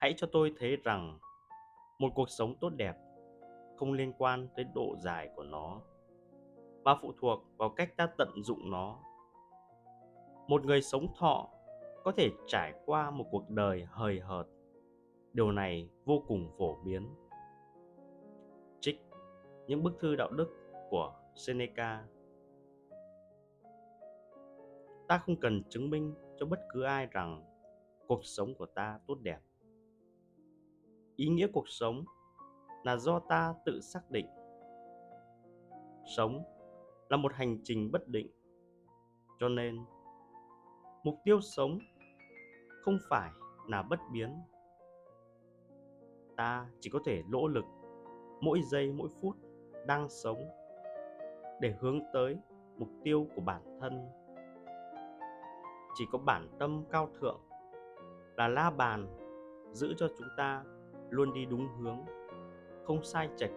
hãy cho tôi thấy rằng một cuộc sống tốt đẹp không liên quan tới độ dài của nó, mà phụ thuộc vào cách ta tận dụng nó. Một người sống thọ có thể trải qua một cuộc đời hời hợt. Điều này vô cùng phổ biến. Trích những bức thư đạo đức của seneca. Ta không cần chứng minh cho bất cứ ai rằng cuộc sống của ta tốt đẹp ý nghĩa cuộc sống là do ta tự xác định. Sống là một hành trình bất định, cho nên mục tiêu sống không phải là bất biến. Ta chỉ có thể nỗ lực mỗi giây, mỗi phút đang sống để hướng tới mục tiêu của bản thân. Chỉ có bản tâm cao thượng là la bàn giữ cho chúng ta luôn đi đúng hướng không sai chệch